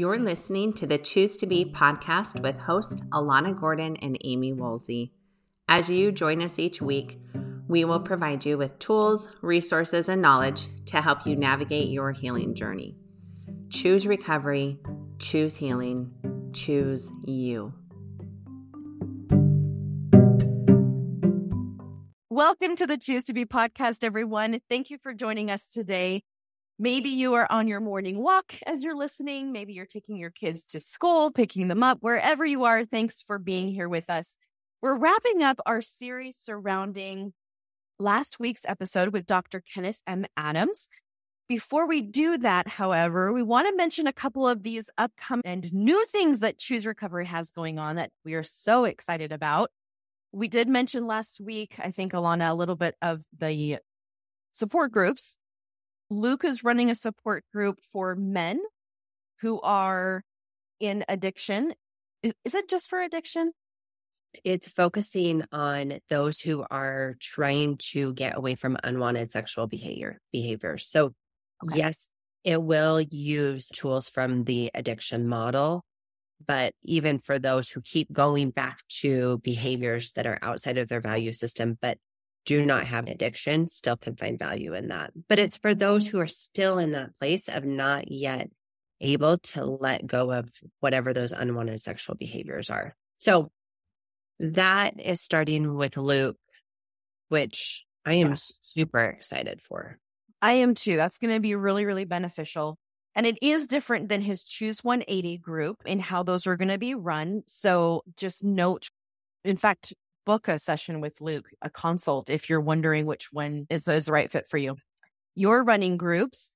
You're listening to the Choose to Be podcast with host Alana Gordon and Amy Woolsey. As you join us each week, we will provide you with tools, resources, and knowledge to help you navigate your healing journey. Choose recovery, choose healing, choose you. Welcome to the Choose to Be podcast, everyone. Thank you for joining us today. Maybe you are on your morning walk as you're listening. Maybe you're taking your kids to school, picking them up, wherever you are. Thanks for being here with us. We're wrapping up our series surrounding last week's episode with Dr. Kenneth M. Adams. Before we do that, however, we want to mention a couple of these upcoming and new things that Choose Recovery has going on that we are so excited about. We did mention last week, I think, Alana, a little bit of the support groups Luke is running a support group for men who are in addiction. Is it just for addiction? It's focusing on those who are trying to get away from unwanted sexual behavior behaviors. So okay. yes, it will use tools from the addiction model, but even for those who keep going back to behaviors that are outside of their value system, but do not have an addiction still can find value in that. But it's for those who are still in that place of not yet able to let go of whatever those unwanted sexual behaviors are. So that is starting with Luke, which I am super excited for. I am too. That's going to be really, really beneficial. And it is different than his Choose 180 group in how those are going to be run. So just note, in fact, book a session with Luke, a consult, if you're wondering which one is, is the right fit for you. You're running groups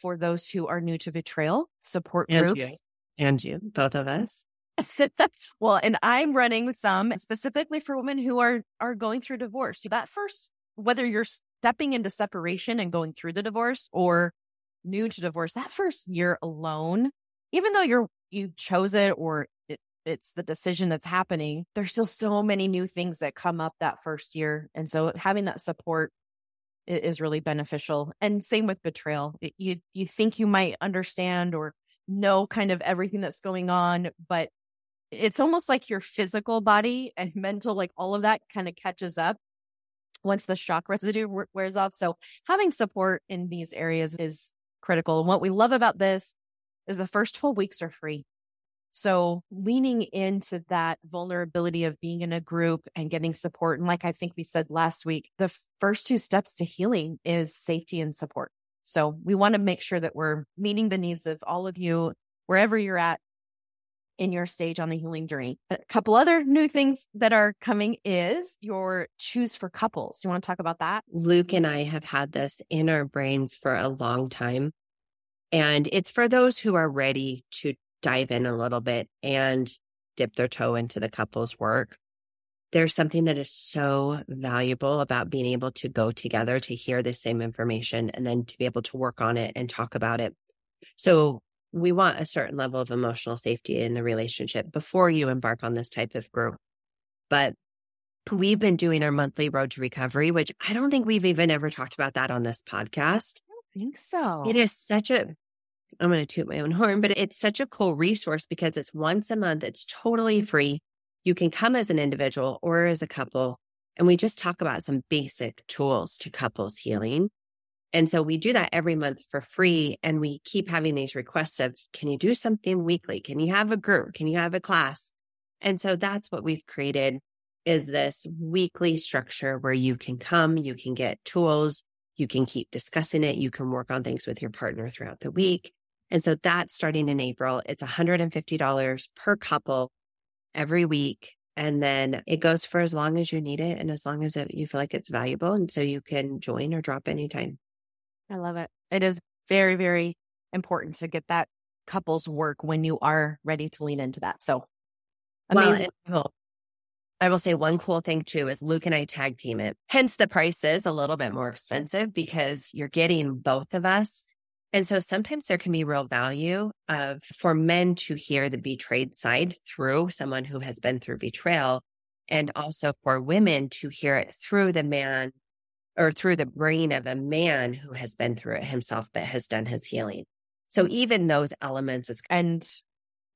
for those who are new to betrayal, support and groups. You. And you, both of us. well, and I'm running some specifically for women who are are going through divorce. So that first, whether you're stepping into separation and going through the divorce or new to divorce, that first year alone, even though you're you chose it or it's the decision that's happening, there's still so many new things that come up that first year. And so having that support is really beneficial. And same with betrayal. You you think you might understand or know kind of everything that's going on, but it's almost like your physical body and mental like all of that kind of catches up once the shock residue wears off. So having support in these areas is critical. And what we love about this is the first 12 weeks are free. So leaning into that vulnerability of being in a group and getting support. And like I think we said last week, the first two steps to healing is safety and support. So we want to make sure that we're meeting the needs of all of you, wherever you're at in your stage on the healing journey. A couple other new things that are coming is your choose for couples. You want to talk about that? Luke and I have had this in our brains for a long time. And it's for those who are ready to dive in a little bit and dip their toe into the couple's work. There's something that is so valuable about being able to go together to hear the same information and then to be able to work on it and talk about it. So we want a certain level of emotional safety in the relationship before you embark on this type of group. But we've been doing our monthly road to recovery, which I don't think we've even ever talked about that on this podcast. I don't think so. It is such a I'm going to toot my own horn, but it's such a cool resource because it's once a month. It's totally mm-hmm. free. You can come as an individual or as a couple. And we just talk about some basic tools to couples healing. And so we do that every month for free. And we keep having these requests of, can you do something weekly? Can you have a group? Can you have a class? And so that's what we've created is this weekly structure where you can come, you can get tools, you can keep discussing it, you can work on things with your partner throughout the week. And so that's starting in April. It's $150 per couple every week. And then it goes for as long as you need it and as long as it, you feel like it's valuable. And so you can join or drop anytime. I love it. It is very, very important to get that couples work when you are ready to lean into that. So amazing. Well, I will say one cool thing too is Luke and I tag team it. Hence the price is a little bit more expensive because you're getting both of us and so sometimes there can be real value of for men to hear the betrayed side through someone who has been through betrayal and also for women to hear it through the man or through the brain of a man who has been through it himself but has done his healing. So even those elements is and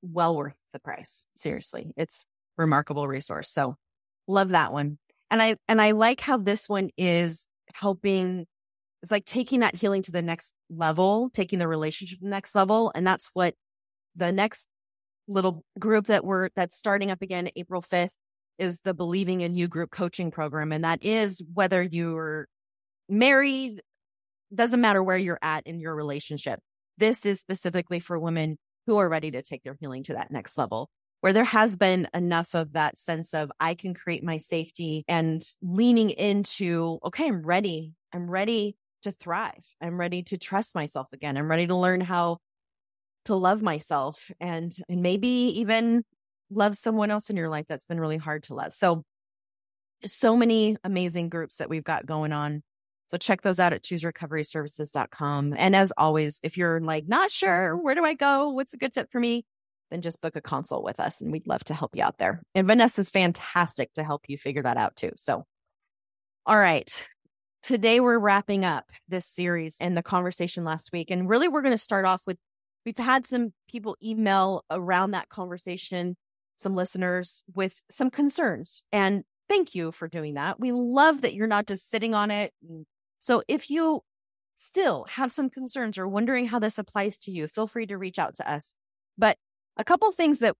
well worth the price. Seriously. It's remarkable resource. So love that one. And I and I like how this one is helping it's like taking that healing to the next level, taking the relationship to the next level. And that's what the next little group that we're that's starting up again April 5th is the Believing in You group coaching program. And that is whether you're married, doesn't matter where you're at in your relationship. This is specifically for women who are ready to take their healing to that next level, where there has been enough of that sense of I can create my safety and leaning into, okay, I'm ready. I'm ready to thrive. I'm ready to trust myself again. I'm ready to learn how to love myself and, and maybe even love someone else in your life that's been really hard to love. So, so many amazing groups that we've got going on. So check those out at chooserecoveryservices.com. And as always, if you're like, not sure, where do I go? What's a good fit for me? Then just book a consult with us and we'd love to help you out there. And Vanessa's fantastic to help you figure that out too. So, all right. Today we're wrapping up this series and the conversation last week. And really, we're going to start off with we've had some people email around that conversation, some listeners with some concerns. And thank you for doing that. We love that you're not just sitting on it. Mm. So if you still have some concerns or wondering how this applies to you, feel free to reach out to us. But a couple things that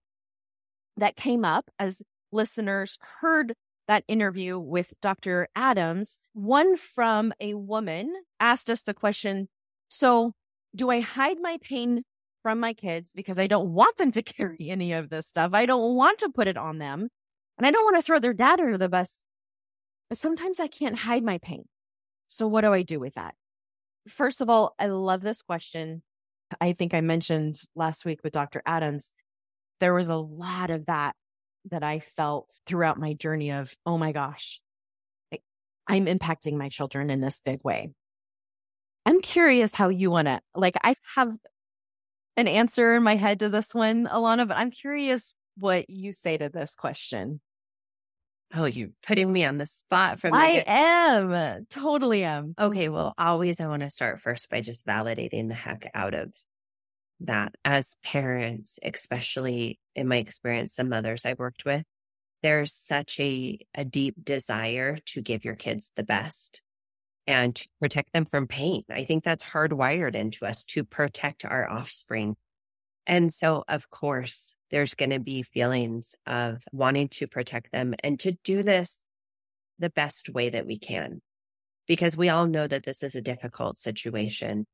that came up as listeners heard that interview with Dr. Adams, one from a woman asked us the question, so do I hide my pain from my kids because I don't want them to carry any of this stuff. I don't want to put it on them. And I don't want to throw their dad under the bus. But sometimes I can't hide my pain. So what do I do with that? First of all, I love this question. I think I mentioned last week with Dr. Adams, there was a lot of that that I felt throughout my journey of, oh my gosh, I'm impacting my children in this big way. I'm curious how you want to, like, I have an answer in my head to this one, Alana, but I'm curious what you say to this question. Oh, you're putting me on the spot from I am totally am. Okay, well, always I want to start first by just validating the heck out of that as parents, especially in my experience, the mothers I've worked with, there's such a, a deep desire to give your kids the best and to protect them from pain. I think that's hardwired into us to protect our offspring. And so, of course, there's going to be feelings of wanting to protect them and to do this the best way that we can, because we all know that this is a difficult situation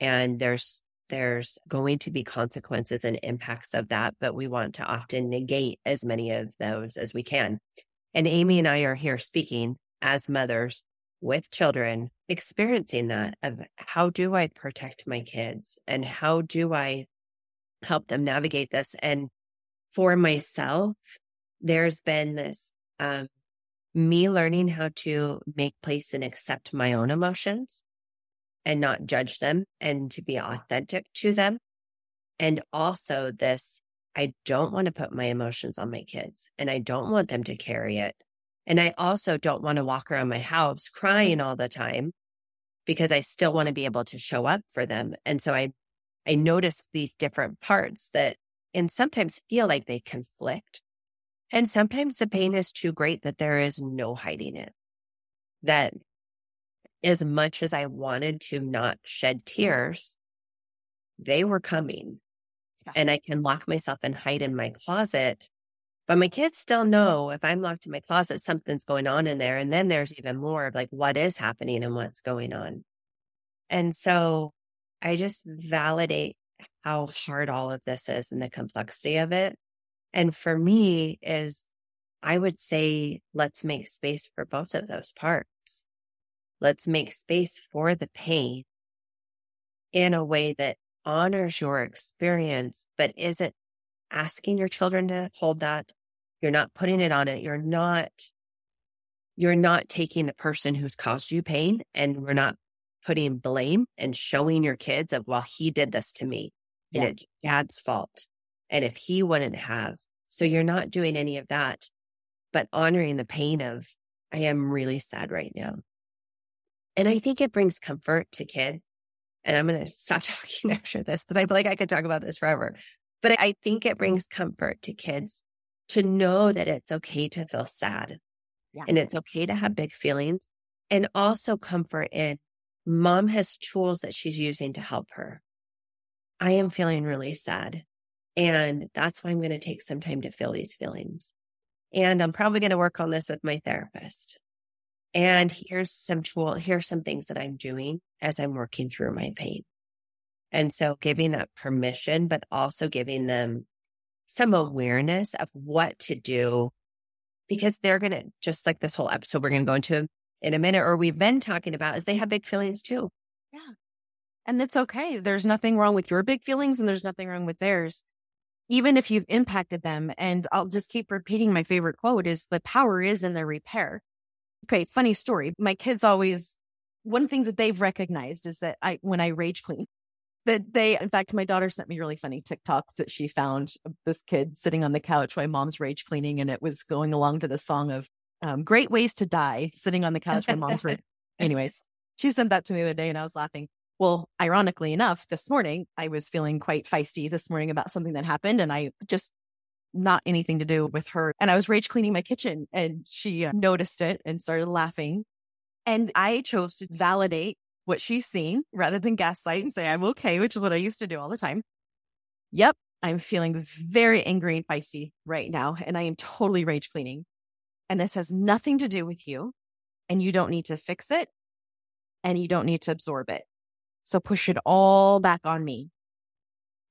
and there's there's going to be consequences and impacts of that, but we want to often negate as many of those as we can. And Amy and I are here speaking as mothers with children, experiencing that of how do I protect my kids and how do I help them navigate this? And for myself, there's been this um, me learning how to make place and accept my own emotions and not judge them and to be authentic to them. And also, this I don't want to put my emotions on my kids and I don't want them to carry it. And I also don't want to walk around my house crying all the time because I still want to be able to show up for them. And so I, I notice these different parts that, and sometimes feel like they conflict. And sometimes the pain mm-hmm. is too great that there is no hiding it. That as much as I wanted to not shed tears, they were coming. Yeah. And I can lock myself and hide in my closet. But my kids still know if I'm locked in my closet, something's going on in there. And then there's even more of like what is happening and what's going on. And so I just validate how hard all of this is and the complexity of it. And for me is I would say, let's make space for both of those parts. Let's make space for the pain in a way that honors your experience, but isn't asking your children to hold that. You're not putting it on it. You're not, you're not taking the person who's caused you pain and we're not putting blame and showing your kids of, well, he did this to me yeah. and it's dad's fault. And if he wouldn't have, so you're not doing any of that, but honoring the pain of, I am really sad right now. And I think it brings comfort to kids and I'm going to stop talking after this because I feel like I could talk about this forever. But I think it brings comfort to kids to know that it's okay to feel sad yeah. and it's okay to have big feelings and also comfort in mom has tools that she's using to help her. I am feeling really sad. And that's why I'm going to take some time to feel these feelings. And I'm probably going to work on this with my therapist. And here's some tool, here's some things that I'm doing as I'm working through my pain. And so giving that permission, but also giving them some awareness of what to do because they're going to, just like this whole episode we're going to go into in a minute, or we've been talking about, is they have big feelings too. Yeah. And it's okay. There's nothing wrong with your big feelings and there's nothing wrong with theirs. Even if you've impacted them. And I'll just keep repeating my favorite quote is the power is in the repair. Okay. Funny story. My kids always, one of the things that they've recognized is that I, when I rage clean, that they, in fact, my daughter sent me really funny TikToks that she found this kid sitting on the couch while mom's rage cleaning. And it was going along to the song of um, Great Ways to Die, sitting on the couch while mom's rage. Anyways, she sent that to me the other day and I was laughing. Well, ironically enough, this morning I was feeling quite feisty this morning about something that happened and I just not anything to do with her. And I was rage cleaning my kitchen and she uh, noticed it and started laughing. And I chose to validate what she's seen rather than gaslight and say, I'm okay, which is what I used to do all the time. Yep, I'm feeling very angry and feisty right now, and I am totally rage cleaning. And this has nothing to do with you, and you don't need to fix it, and you don't need to absorb it. So push it all back on me.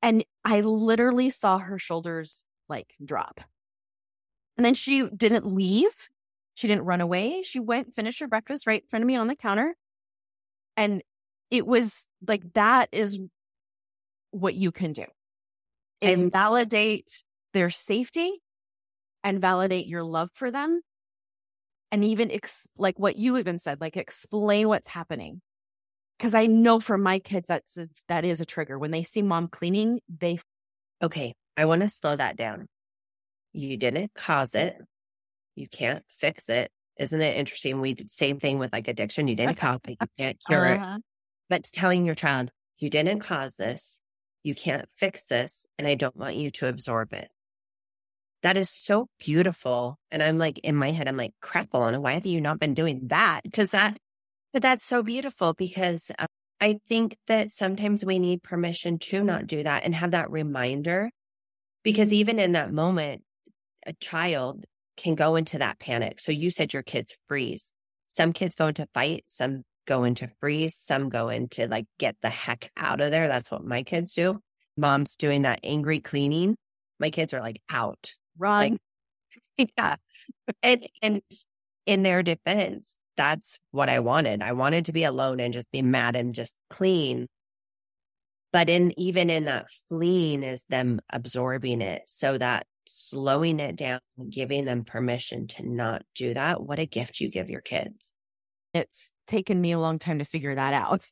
And I literally saw her shoulders like drop. And then she didn't leave. She didn't run away. She went, finished her breakfast right in front of me on the counter, and it was like, that is what you can do is and- validate their safety and validate your love for them. And even ex- like what you even said, like explain what's happening. Cause I know for my kids, that's, a, that is a trigger. When they see mom cleaning, they, okay, I want to slow that down. You didn't cause it. You can't fix it. Isn't it interesting? We did same thing with like addiction. You didn't cause it. You can't cure uh-huh. it. But telling your child, you didn't cause this. You can't fix this. And I don't want you to absorb it. That is so beautiful. And I'm like, in my head, I'm like, crap, Alana, why have you not been doing that? Because that, but that's so beautiful because uh, I think that sometimes we need permission to not do that and have that reminder. Because even in that moment, a child can go into that panic. So you said your kids freeze. Some kids go into fight, some go into freeze, some go into like get the heck out of there. That's what my kids do. Mom's doing that angry cleaning. My kids are like out. Run. Like, yeah. and and in their defense, that's what I wanted. I wanted to be alone and just be mad and just clean. But in even in that fleeing is them absorbing it so that slowing it down, giving them permission to not do that. What a gift you give your kids. It's taken me a long time to figure that out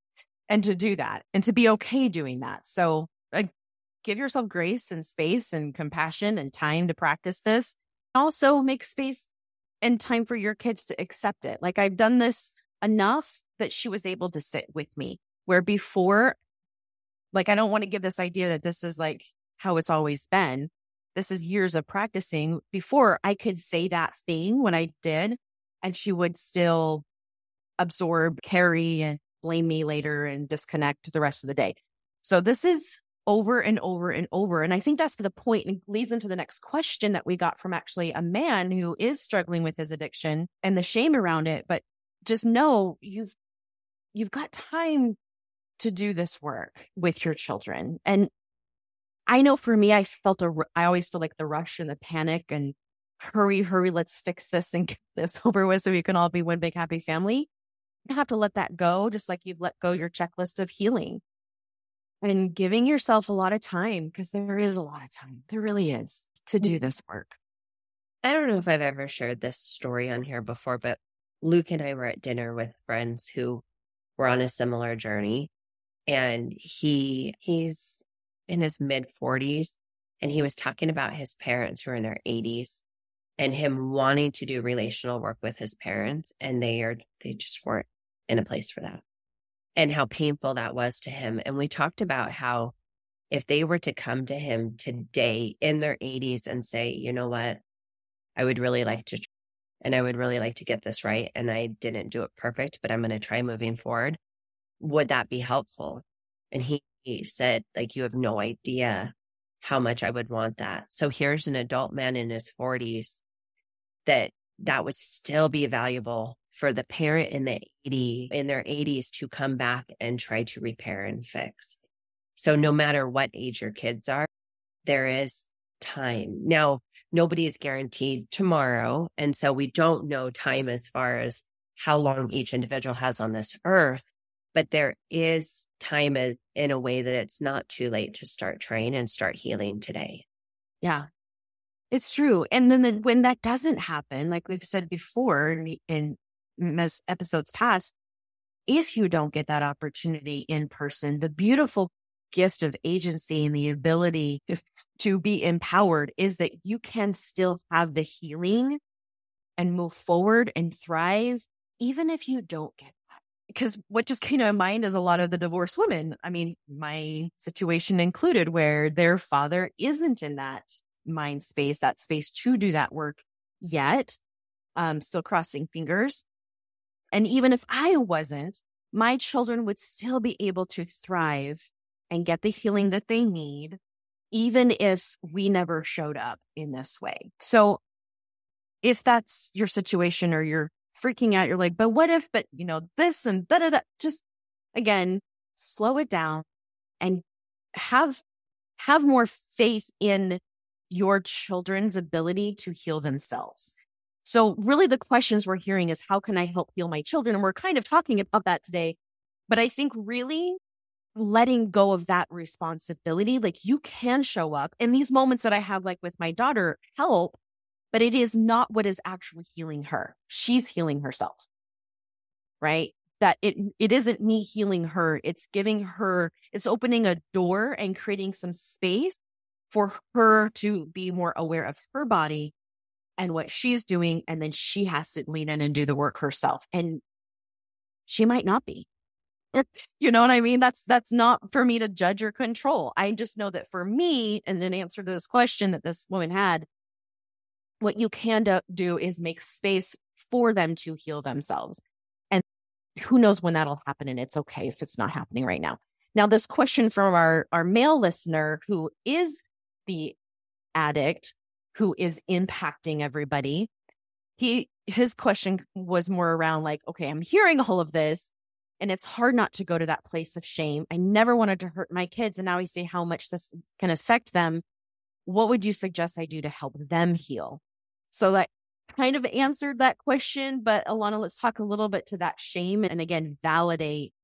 and to do that and to be okay doing that. So uh, give yourself grace and space and compassion and time to practice this. Also make space and time for your kids to accept it. Like I've done this enough that she was able to sit with me where before, like, I don't want to give this idea that this is like how it's always been this is years of practicing before I could say that thing when I did, and she would still absorb, carry, and blame me later and disconnect the rest of the day. So this is over and over and over. And I think that's the point and leads into the next question that we got from actually a man who is struggling with his addiction and the shame around it. But just know you've you've got time to do this work with your children. And I know for me, I felt a, I always feel like the rush and the panic and hurry, hurry, let's fix this and get this over with so we can all be one big happy family. You have to let that go, just like you've let go your checklist of healing and giving yourself a lot of time because there is a lot of time. There really is to mm. do this work. I don't know if I've ever shared this story on here before, but Luke and I were at dinner with friends who were on a similar journey. And he, he's in his mid 40s and he was talking about his parents who are in their 80s and him wanting to do relational work with his parents and they are they just weren't in a place for that and how painful that was to him. And we talked about how if they were to come to him today in their 80s and say, you know what, I would really like to, and I would really like to get this right. And I didn't do it perfect, but I'm going to try moving forward. Would that be helpful? And he, he said, like, you have no idea how much I would want that. So here's an adult man in his 40s that that would still be valuable for the parent in the 80 in their 80s to come back and try to repair and fix. So no matter what age your kids are, there is time. Now, nobody is guaranteed tomorrow. And so we don't know time as far as how long each individual has on this earth, but there is time in a way that it's not too late to start trying and start healing today. Yeah. It's true. And then the, when that doesn't happen, like we've said before in, in episodes past, if you don't get that opportunity in person, the beautiful gift of agency and the ability to be empowered is that you can still have the healing and move forward and thrive, even if you don't get. Because what just came to mind is a lot of the divorced women. I mean, my situation included where their father isn't in that mind space, that space to do that work yet. Um, still crossing fingers. And even if I wasn't, my children would still be able to thrive and get the healing that they need even if we never showed up in this way. So if that's your situation or you're freaking out, you're like, but what if, but you know, this and da da da, just again, slow it down and have, have more faith in your children's ability to heal themselves. So really the questions we're hearing is how can I help heal my children? And we're kind of talking about that today. But I think really letting go of that responsibility. Like you can show up in these moments that I have, like with my daughter, help, but it is not what is actually healing her. She's healing herself. Right. That it it isn't me healing her. It's giving her, it's opening a door and creating some space for her to be more aware of her body and what she's doing. And then she has to lean in and do the work herself. And she might not be. you know what I mean? That's that's not for me to judge or control. I just know that for me, and an answer to this question that this woman had, what you can do, is make space for them to heal themselves. And who knows when that'll happen? And it's okay if it's not happening right now. Now, this question from our, our male listener who is the addict, who is impacting everybody, he his question was more around like, okay, I'm hearing all of this and it's hard not to go to that place of shame. I never wanted to hurt my kids. And now I see how much this can affect them. What would you suggest I do to help them heal? So that kind of answered that question. But Alana, let's talk a little bit to that shame and again, validate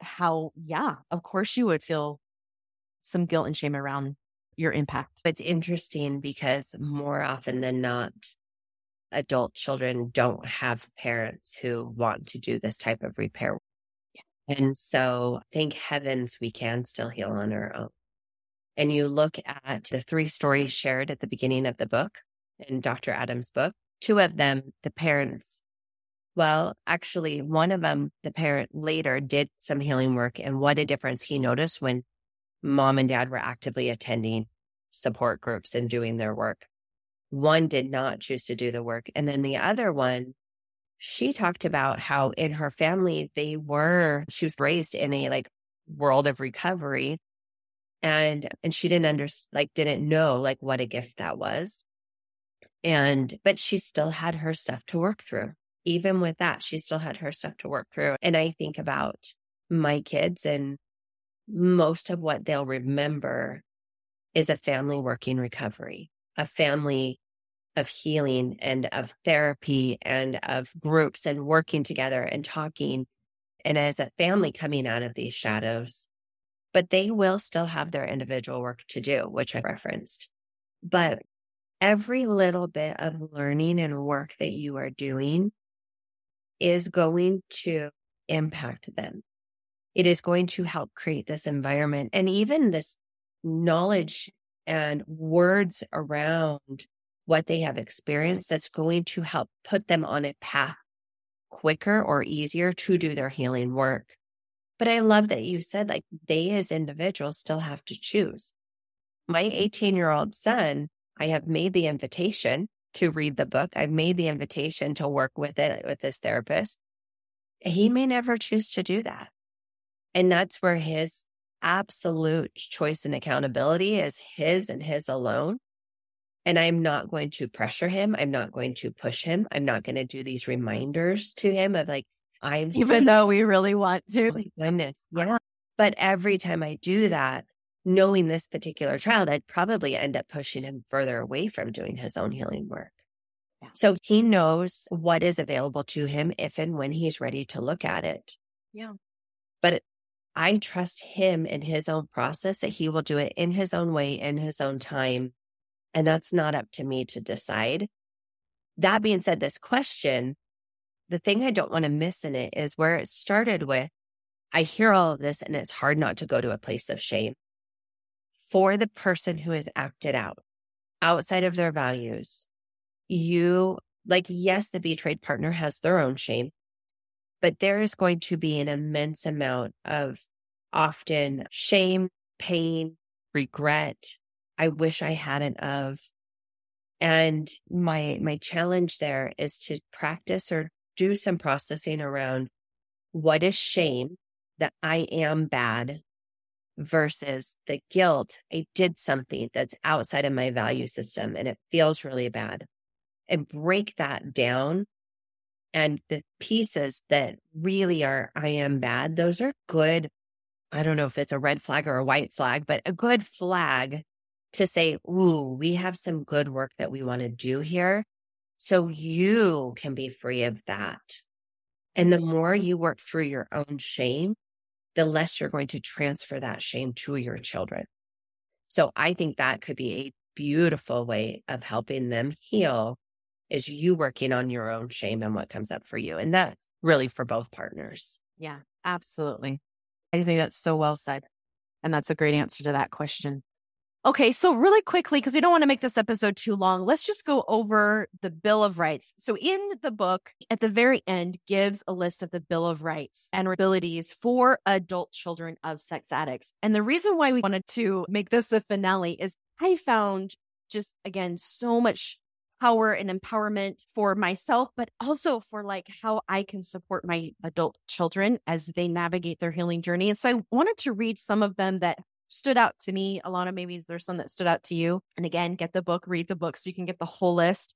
how, yeah, of course you would feel some guilt and shame around your impact. It's interesting because more often than not, adult children don't have parents who want to do this type of repair and so thank heavens we can still heal on our own. And you look at the three stories shared at the beginning of the book in Dr. Adams' book, two of them, the parents. Well, actually, one of them, the parent later did some healing work. And what a difference he noticed when mom and dad were actively attending support groups and doing their work. One did not choose to do the work. And then the other one she talked about how in her family, they were, she was raised in a like world of recovery and, and she didn't understand, like, didn't know like what a gift that was. And, but she still had her stuff to work through. Even with that, she still had her stuff to work through. And I think about my kids and most of what they'll remember is a family working recovery, a family of healing and of therapy and of groups and working together and talking and as a family coming out of these shadows. But they will still have their individual work to do, which I referenced. But every little bit of learning and work that you are doing is going to impact them. It is going to help create this environment and even this knowledge and words around what they have experienced that's going to help put them on a path quicker or easier to do their healing work. But I love that you said like they as individuals still have to choose. My 18 year old son, I have made the invitation to read the book. I've made the invitation to work with it with this therapist. He may never choose to do that. And that's where his absolute choice and accountability is his and his alone. And I'm not going to pressure him. I'm not going to push him. I'm not going to do these reminders to him of like, I'm even though we really want to. Oh my goodness. Yeah. But every time I do that, knowing this particular child, I'd probably end up pushing him further away from doing his own healing work. Yeah. So he knows what is available to him if and when he's ready to look at it. Yeah. But I trust him in his own process that he will do it in his own way, in his own time. And that's not up to me to decide. That being said, this question the thing I don't want to miss in it is where it started with I hear all of this and it's hard not to go to a place of shame for the person who has acted out outside of their values. You, like, yes, the betrayed partner has their own shame, but there is going to be an immense amount of often shame, pain, regret. I wish I hadn't of. And my, my challenge there is to practice or do some processing around what is shame that I am bad versus the guilt. I did something that's outside of my value system and it feels really bad and break that down. And the pieces that really are, I am bad, those are good. I don't know if it's a red flag or a white flag, but a good flag to say, Ooh, we have some good work that we want to do here. So you can be free of that. And the more you work through your own shame, the less you're going to transfer that shame to your children. So I think that could be a beautiful way of helping them heal is you working on your own shame and what comes up for you. And that's really for both partners. Yeah, absolutely. I think that's so well said. And that's a great answer to that question. Okay, so really quickly, because we don't want to make this episode too long, let's just go over the Bill of Rights. So, in the book, at the very end, gives a list of the Bill of Rights and abilities for adult children of sex addicts. And the reason why we wanted to make this the finale is I found just, again, so much power and empowerment for myself, but also for like how I can support my adult children as they navigate their healing journey. And so I wanted to read some of them that stood out to me. Alana, maybe there's some that stood out to you. And again, get the book, read the book so you can get the whole list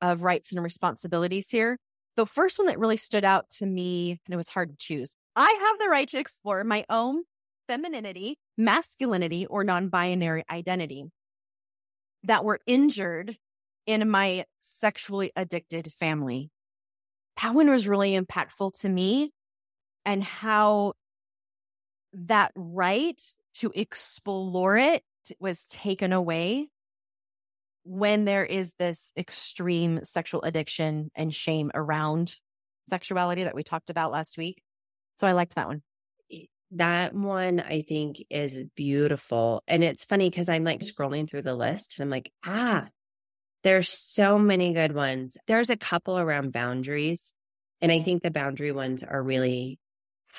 of rights and responsibilities here. The first one that really stood out to me, and it was hard to choose I have the right to explore my own femininity, masculinity, or non binary identity that were injured in my sexually addicted family. That one was really impactful to me and how that right to explore it was taken away when there is this extreme sexual addiction and shame around sexuality that we talked about last week. So I liked that one. That one I think is beautiful. And it's funny because I'm like scrolling through the list and I'm like, ah, there's so many good ones. There's a couple around boundaries. And I think the boundary ones are really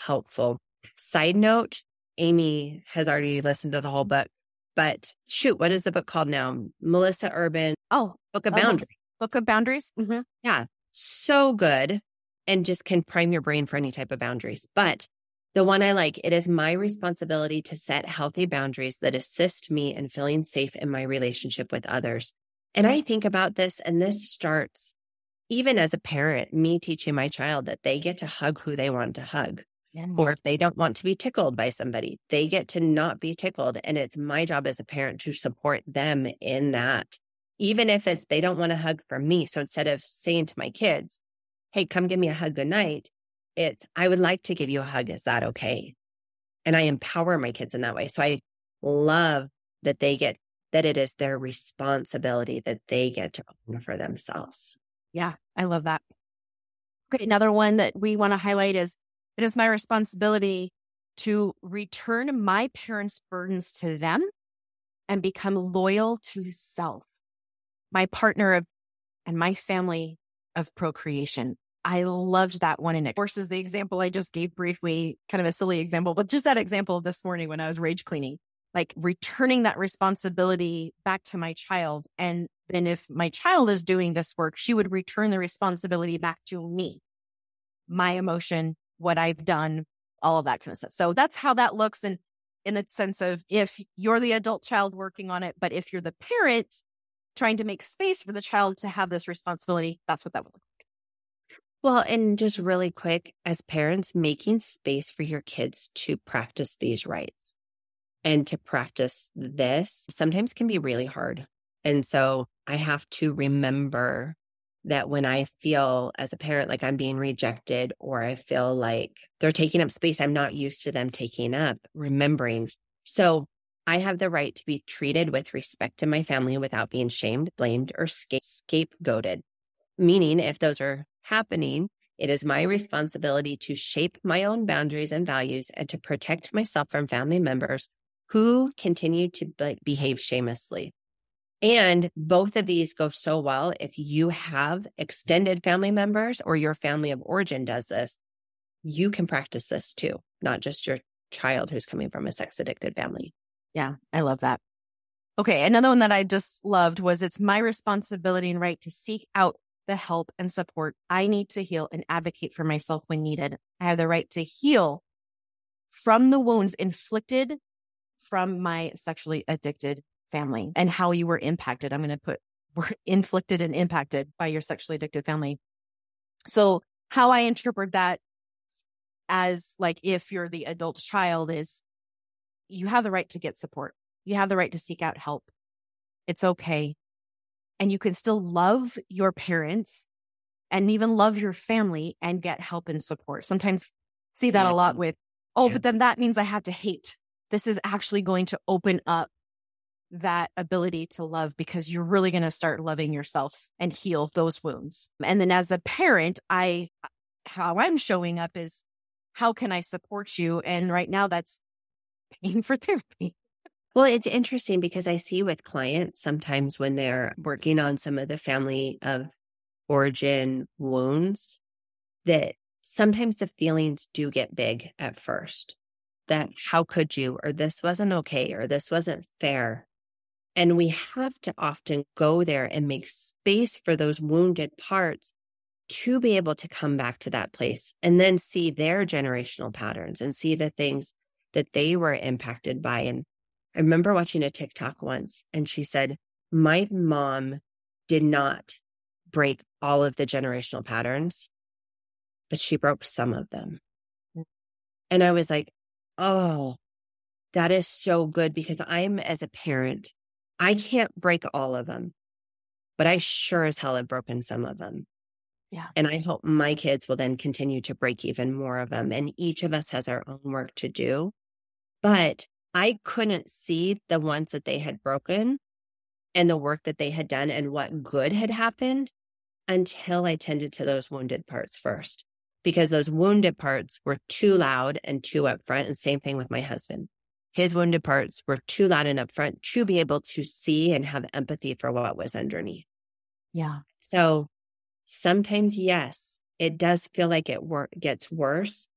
helpful. Side note, Amy has already listened to the whole book, but shoot, what is the book called now? Melissa Urban. Oh, Book of Boundaries. Book of Boundaries. Mm-hmm. Yeah. So good. And just can prime your brain for any type of boundaries. But the one I like, it is my responsibility to set healthy boundaries that assist me in feeling safe in my relationship with others. And I think about this, and this starts even as a parent, me teaching my child that they get to hug who they want to hug. Or if they don't want to be tickled by somebody, they get to not be tickled. And it's my job as a parent to support them in that, even if it's they don't want a hug from me. So instead of saying to my kids, Hey, come give me a hug good night, it's I would like to give you a hug. Is that okay? And I empower my kids in that way. So I love that they get that it is their responsibility that they get to own for themselves. Yeah, I love that. Okay, another one that we want to highlight is it is my responsibility to return my parents' burdens to them and become loyal to self, my partner of, and my family of procreation. I loved that one. And it forces the example I just gave briefly, kind of a silly example, but just that example this morning when I was rage cleaning, like returning that responsibility back to my child. And then if my child is doing this work, she would return the responsibility back to me, my emotion, what I've done, all of that kind of stuff. So that's how that looks. And in the sense of if you're the adult child working on it, but if you're the parent trying to make space for the child to have this responsibility, that's what that would look like. Well, and just really quick, as parents, making space for your kids to practice these rights and to practice this sometimes can be really hard. And so I have to remember that when I feel as a parent like I'm being rejected or I feel like they're taking up space I'm not used to them taking up, remembering. So I have the right to be treated with respect in my family without being shamed, blamed, or scapegoated. Meaning, if those are happening, it is my responsibility to shape my own boundaries and values and to protect myself from family members who continue to be- behave shamelessly. And both of these go so well if you have extended family members or your family of origin does this, you can practice this too, not just your child who's coming from a sex addicted family. Yeah, I love that. Okay, another one that I just loved was it's my responsibility and right to seek out the help and support I need to heal and advocate for myself when needed. I have the right to heal from the wounds inflicted from my sexually addicted family and how you were impacted. I'm going to put were inflicted and impacted by your sexually addicted family. So how I interpret that as like if you're the adult child is you have the right to get support. You have the right to seek out help. It's okay. And you can still love your parents and even love your family and get help and support. Sometimes see that yeah. a lot with, oh, yeah. but then that means I have to hate. This is actually going to open up that ability to love because you're really going to start loving yourself and heal those wounds. And then as a parent, I, how I'm showing up is how can I support you? And right now that's paying for therapy. Well, it's interesting because I see with clients sometimes when they're working on some of the family of origin wounds that sometimes the feelings do get big at first. That how could you, or this wasn't okay, or this wasn't fair. And we have to often go there and make space for those wounded parts to be able to come back to that place and then see their generational patterns and see the things that they were impacted by. And I remember watching a TikTok once and she said, My mom did not break all of the generational patterns, but she broke some of them. Mm. And I was like, Oh, that is so good because I'm as a parent I can't break all of them, but I sure as hell have broken some of them. Yeah. And I hope my kids will then continue to break even more of them. And each of us has our own work to do. But I couldn't see the ones that they had broken and the work that they had done and what good had happened until I tended to those wounded parts first, because those wounded parts were too loud and too upfront. And same thing with my husband his wounded parts were too loud and upfront to be able to see and have empathy for what was underneath. Yeah. So sometimes, yes, it does feel like it wor- gets worse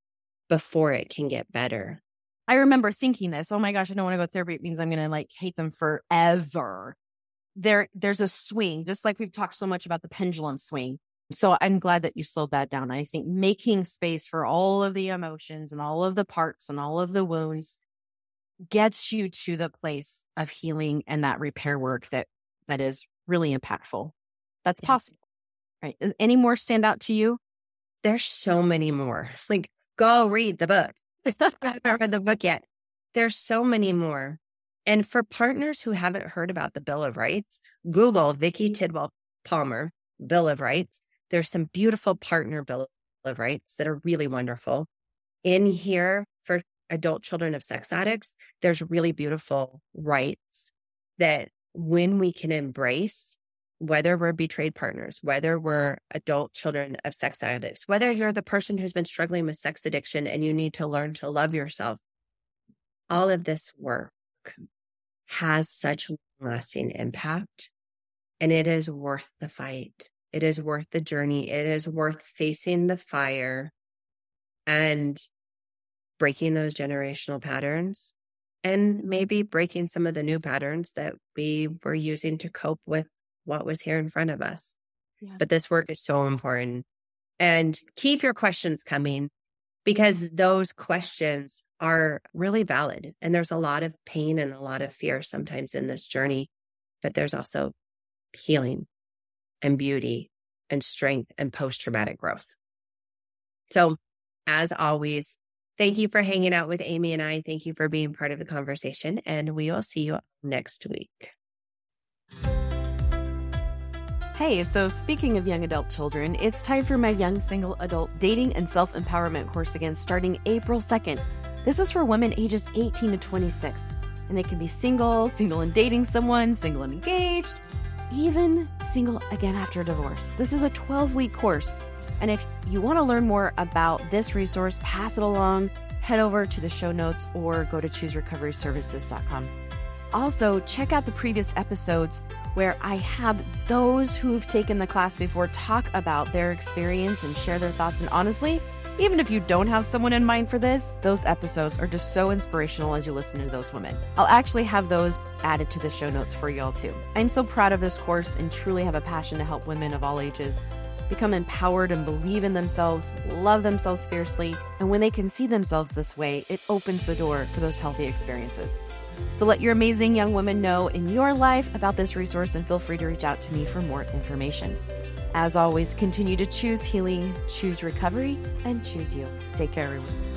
before it can get better. I remember thinking this, oh my gosh, I don't want to go to therapy. It means I'm going to like hate them forever. There, there's a swing, just like we've talked so much about the pendulum swing. So I'm glad that you slowed that down. I think making space for all of the emotions and all of the parts and all of the wounds gets you to the place of healing and that repair work that that is really impactful. That's yeah. possible. Right. Any more stand out to you? There's so many more. Like go read the book. I haven't read the book yet. There's so many more. And for partners who haven't heard about the Bill of Rights, Google Vicki Tidwell Palmer Bill of Rights. There's some beautiful partner Bill of Rights that are really wonderful. In here for adult children of sex addicts, there's really beautiful rights that when we can embrace, whether we're betrayed partners, whether we're adult children of sex addicts, whether you're the person who's been struggling with sex addiction and you need to learn to love yourself, all of this work has such lasting impact and it is worth the fight. It is worth the journey. It is worth facing the fire and breaking those generational patterns and mm-hmm. maybe breaking some of the new patterns that we were using to cope with what was here in front of us. Yeah. But this work is so important. And keep your questions coming mm-hmm. because those questions are really valid. And there's a lot of pain and a lot of fear sometimes in this journey, but there's also healing and beauty and strength and post traumatic growth. So, as always, thank you for hanging out with Amy and I. Thank you for being part of the conversation, and we will see you next week. Hey, so speaking of young adult children, it's time for my young single adult dating and self empowerment course again starting April 2nd. This is for women ages 18 to 26, and they can be single, single and dating someone, single and engaged, even single again after divorce. This is a 12 week course. And if you want to learn more about this resource, pass it along, head over to the show notes or go to chooserecoveryservices.com. Also, check out the previous episodes where I have those who've taken the class before talk about their experience and share their thoughts. And honestly, even if you don't have someone in mind for this, those episodes are just so inspirational as you listen to those women. I'll actually have those added to the show notes for y'all too. I'm so proud of this course and truly have a passion to help women of all ages become empowered and believe in themselves, love themselves fiercely. And when they can see themselves this way, it opens the door for those healthy experiences. So let your amazing young women know in your life about this resource and feel free to reach out to me for more information. As always, continue to choose healing, choose recovery, and choose you. Take care, everyone.